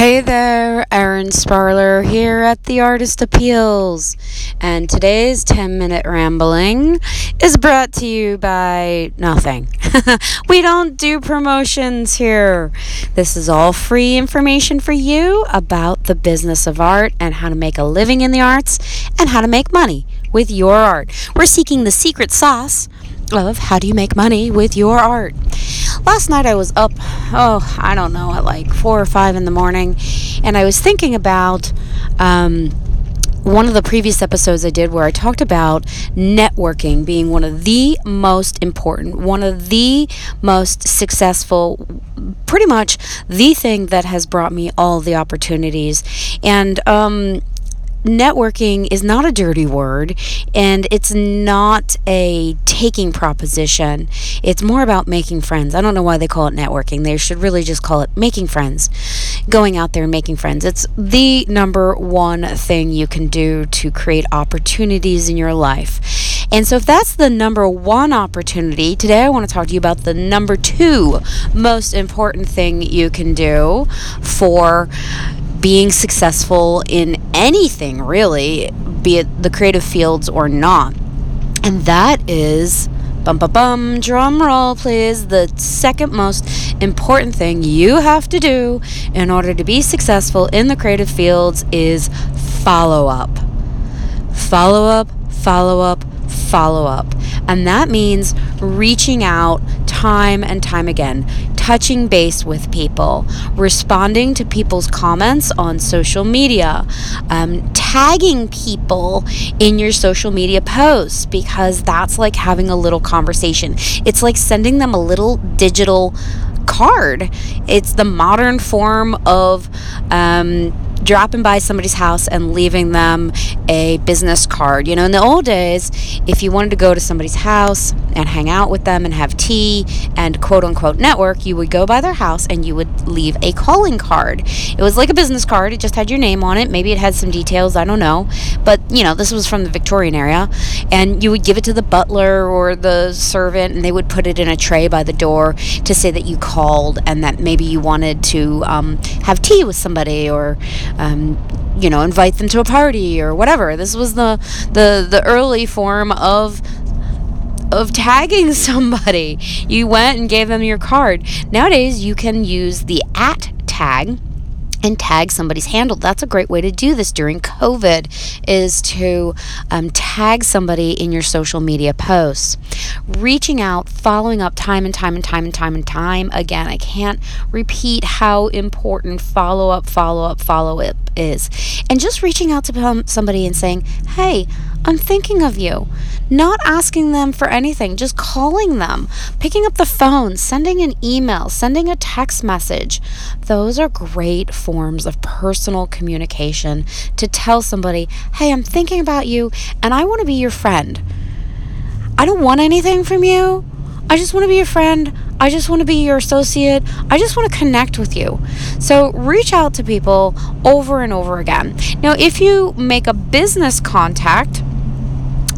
Hey there, Erin Sparler here at the Artist Appeals. And today's 10 minute rambling is brought to you by nothing. we don't do promotions here. This is all free information for you about the business of art and how to make a living in the arts and how to make money with your art. We're seeking the secret sauce of how do you make money with your art. Last night I was up, oh, I don't know, at like four or five in the morning, and I was thinking about um, one of the previous episodes I did where I talked about networking being one of the most important, one of the most successful, pretty much the thing that has brought me all the opportunities. And, um, networking is not a dirty word and it's not a taking proposition. It's more about making friends. I don't know why they call it networking. They should really just call it making friends. Going out there and making friends. It's the number one thing you can do to create opportunities in your life. And so, if that's the number one opportunity, today I want to talk to you about the number two most important thing you can do for being successful in anything really, be it the creative fields or not. And that is bum bum bum drum roll please. The second most important thing you have to do in order to be successful in the creative fields is follow up. Follow up follow up follow up. And that means reaching out time and time again touching base with people, responding to people's comments on social media, um, tagging people in your social media posts because that's like having a little conversation. It's like sending them a little digital card. It's the modern form of um, dropping by somebody's house and leaving them a business card. You know, in the old days, if you wanted to go to somebody's house and hang out with them and have tea and quote unquote network, you would go by their house and you would leave a calling card. It was like a business card, it just had your name on it. Maybe it had some details, I don't know. But, you know, this was from the Victorian area. And you would give it to the butler or the servant and they would put it in a tray by the door to say that you called and that maybe you wanted to um, have tea with somebody or um, you know, invite them to a party or whatever. This was the the the early form of of tagging somebody. You went and gave them your card. Nowadays, you can use the at tag and tag somebody's handle. That's a great way to do this during COVID is to um, tag somebody in your social media posts. Reaching out, following up time and time and time and time and time again. I can't repeat how important follow up, follow up, follow up is. And just reaching out to somebody and saying, hey, I'm thinking of you. Not asking them for anything, just calling them, picking up the phone, sending an email, sending a text message. Those are great forms of personal communication to tell somebody, hey, I'm thinking about you and I want to be your friend. I don't want anything from you. I just want to be your friend. I just want to be your associate. I just want to connect with you. So reach out to people over and over again. Now, if you make a business contact,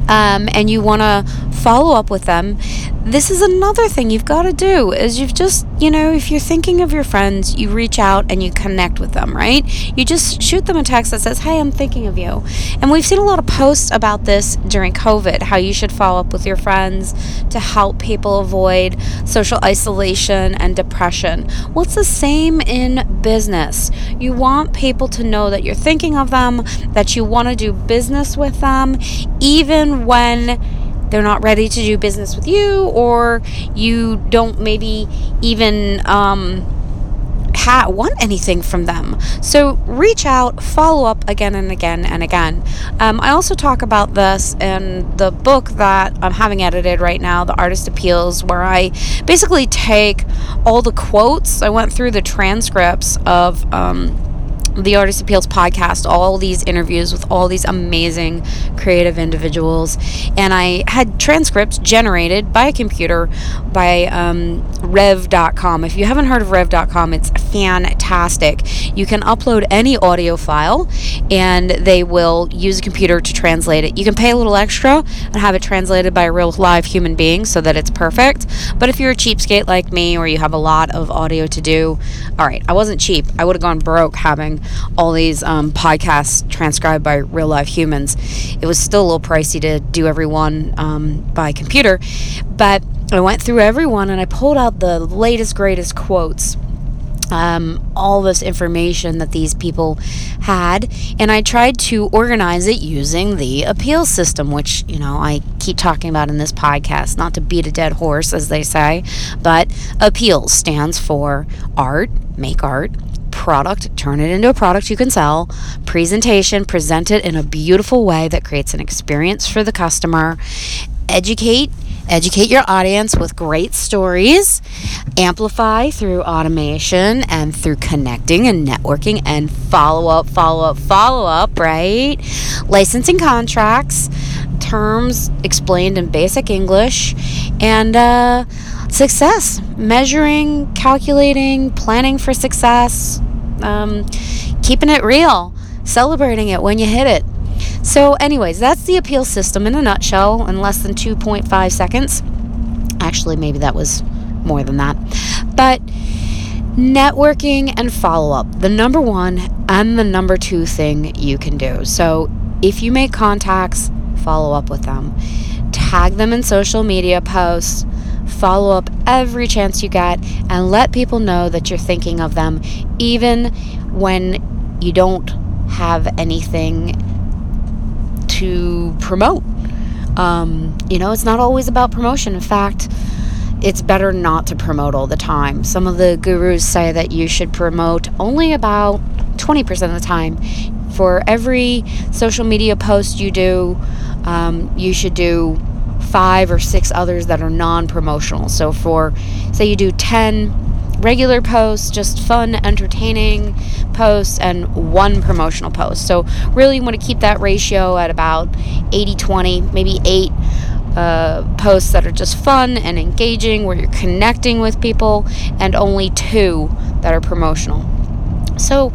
um, and you want to follow up with them, this is another thing you've got to do is you've just, you know, if you're thinking of your friends, you reach out and you connect with them, right? You just shoot them a text that says, "Hey, I'm thinking of you." And we've seen a lot of posts about this during COVID, how you should follow up with your friends to help people avoid social isolation and depression. Well, it's the same in business. You want people to know that you're thinking of them, that you want to do business with them, even when they're not ready to do business with you or you don't maybe even um, ha- want anything from them. So reach out, follow up again and again and again. Um, I also talk about this in the book that I'm having edited right now, The Artist Appeals, where I basically take all the quotes. I went through the transcripts of. Um, the Artist Appeals podcast, all these interviews with all these amazing creative individuals. And I had transcripts generated by a computer by um, rev.com. If you haven't heard of rev.com, it's fantastic. You can upload any audio file and they will use a computer to translate it. You can pay a little extra and have it translated by a real live human being so that it's perfect. But if you're a cheapskate like me or you have a lot of audio to do, all right, I wasn't cheap. I would have gone broke having all these um, podcasts transcribed by real life humans. It was still a little pricey to do every one um, by computer, but I went through every one and I pulled out the latest, greatest quotes um, all this information that these people had, and I tried to organize it using the appeal system, which, you know, I keep talking about in this podcast, not to beat a dead horse, as they say, but appeals stands for art, make art, product, turn it into a product you can sell, presentation, present it in a beautiful way that creates an experience for the customer, educate educate your audience with great stories, amplify through automation and through connecting and networking and follow up, follow up, follow up, right? Licensing contracts, terms explained in basic English, and uh, success, measuring, calculating, planning for success, um, keeping it real, celebrating it when you hit it. So, anyways, that's the appeal system in a nutshell in less than 2.5 seconds. Actually, maybe that was more than that. But networking and follow up, the number one and the number two thing you can do. So, if you make contacts, follow up with them, tag them in social media posts follow up every chance you get and let people know that you're thinking of them, even when you don't have anything to promote. Um, you know, it's not always about promotion. In fact, it's better not to promote all the time. Some of the gurus say that you should promote only about 20% of the time. For every social media post you do, um, you should do five or six others that are non promotional. So, for say you do 10 regular posts, just fun, entertaining posts, and one promotional post. So, really, you want to keep that ratio at about 80 20, maybe eight uh, posts that are just fun and engaging, where you're connecting with people, and only two that are promotional. So,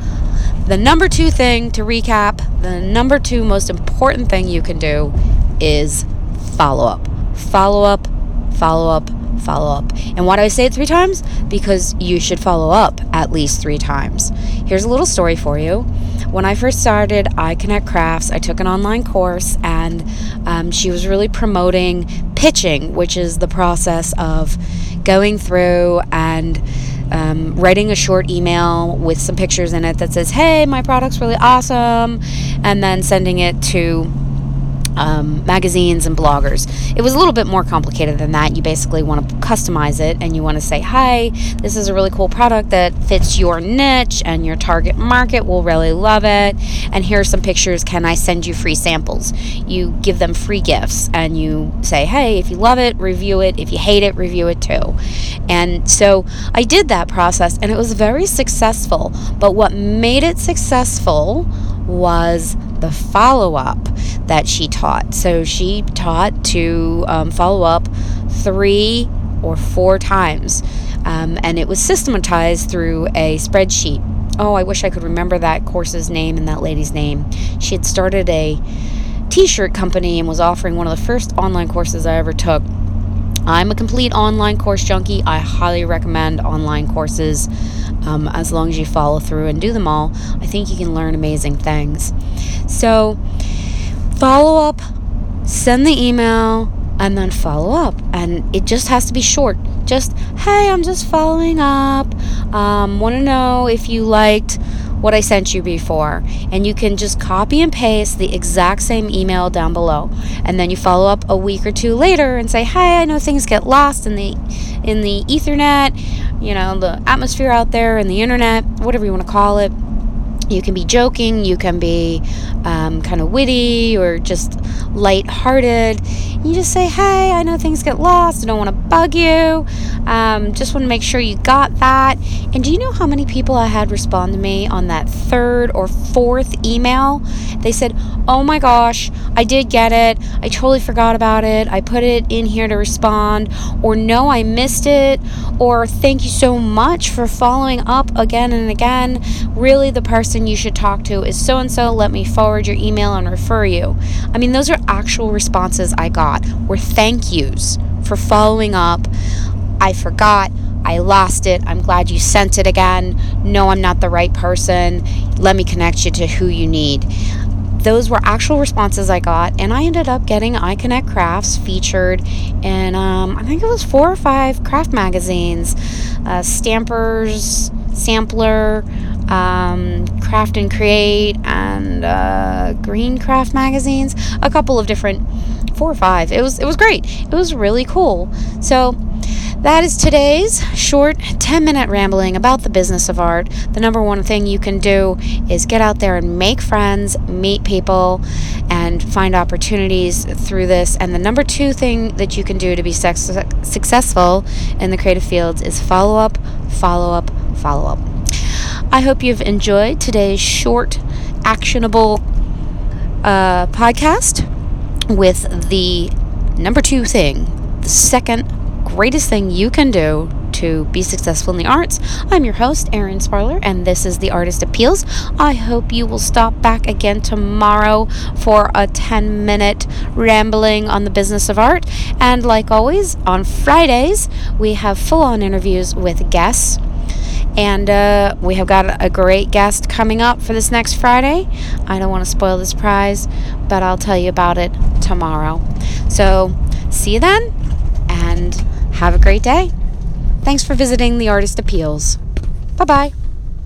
the number two thing to recap, the number two most important thing you can do is follow up. Follow up, follow up, follow up. And why do I say it three times? Because you should follow up at least three times. Here's a little story for you. When I first started iConnect Crafts, I took an online course and um, she was really promoting pitching, which is the process of going through and um, writing a short email with some pictures in it that says, Hey, my product's really awesome, and then sending it to um, magazines and bloggers. It was a little bit more complicated than that. You basically want to customize it and you want to say, Hi, this is a really cool product that fits your niche and your target market will really love it. And here are some pictures. Can I send you free samples? You give them free gifts and you say, Hey, if you love it, review it. If you hate it, review it too. And so I did that process and it was very successful. But what made it successful was the follow up that she taught. So she taught to um, follow up three or four times, um, and it was systematized through a spreadsheet. Oh, I wish I could remember that course's name and that lady's name. She had started a t shirt company and was offering one of the first online courses I ever took. I'm a complete online course junkie. I highly recommend online courses um, as long as you follow through and do them all. I think you can learn amazing things. So, follow up, send the email, and then follow up. And it just has to be short. Just, hey, I'm just following up. Um, Want to know if you liked what I sent you before. And you can just copy and paste the exact same email down below. And then you follow up a week or two later and say, hey, I know things get lost in the in the ethernet, you know, the atmosphere out there and the internet, whatever you want to call it You can be joking, you can be um, kind of witty or just light-hearted. You just say, "Hey, I know things get lost. I don't want to bug you. Um, just want to make sure you got that." And do you know how many people I had respond to me on that third or fourth email? They said, "Oh my gosh, I did get it. I totally forgot about it. I put it in here to respond." Or, "No, I missed it." Or, "Thank you so much for following up again and again. Really, the person you should talk to is so and so. Let me forward your email and refer you." I mean, those are actual responses I got. Were thank yous for following up. I forgot. I lost it. I'm glad you sent it again. No, I'm not the right person. Let me connect you to who you need. Those were actual responses I got, and I ended up getting iConnect Crafts featured in, um, I think it was four or five craft magazines uh, Stampers, Sampler, um, Craft and Create, and uh, Green Craft magazines. A couple of different, four or five. It was it was great. It was really cool. So that is today's short 10 minute rambling about the business of art. The number one thing you can do is get out there and make friends, meet people, and find opportunities through this. And the number two thing that you can do to be successful in the creative fields is follow up, follow up, follow up. I hope you've enjoyed today's short, actionable uh, podcast with the number two thing, the second greatest thing you can do to be successful in the arts. I'm your host, Erin Sparler, and this is The Artist Appeals. I hope you will stop back again tomorrow for a 10 minute rambling on the business of art. And like always, on Fridays, we have full on interviews with guests. And uh, we have got a great guest coming up for this next Friday. I don't want to spoil the surprise, but I'll tell you about it tomorrow. So, see you then, and have a great day. Thanks for visiting the Artist Appeals. Bye bye.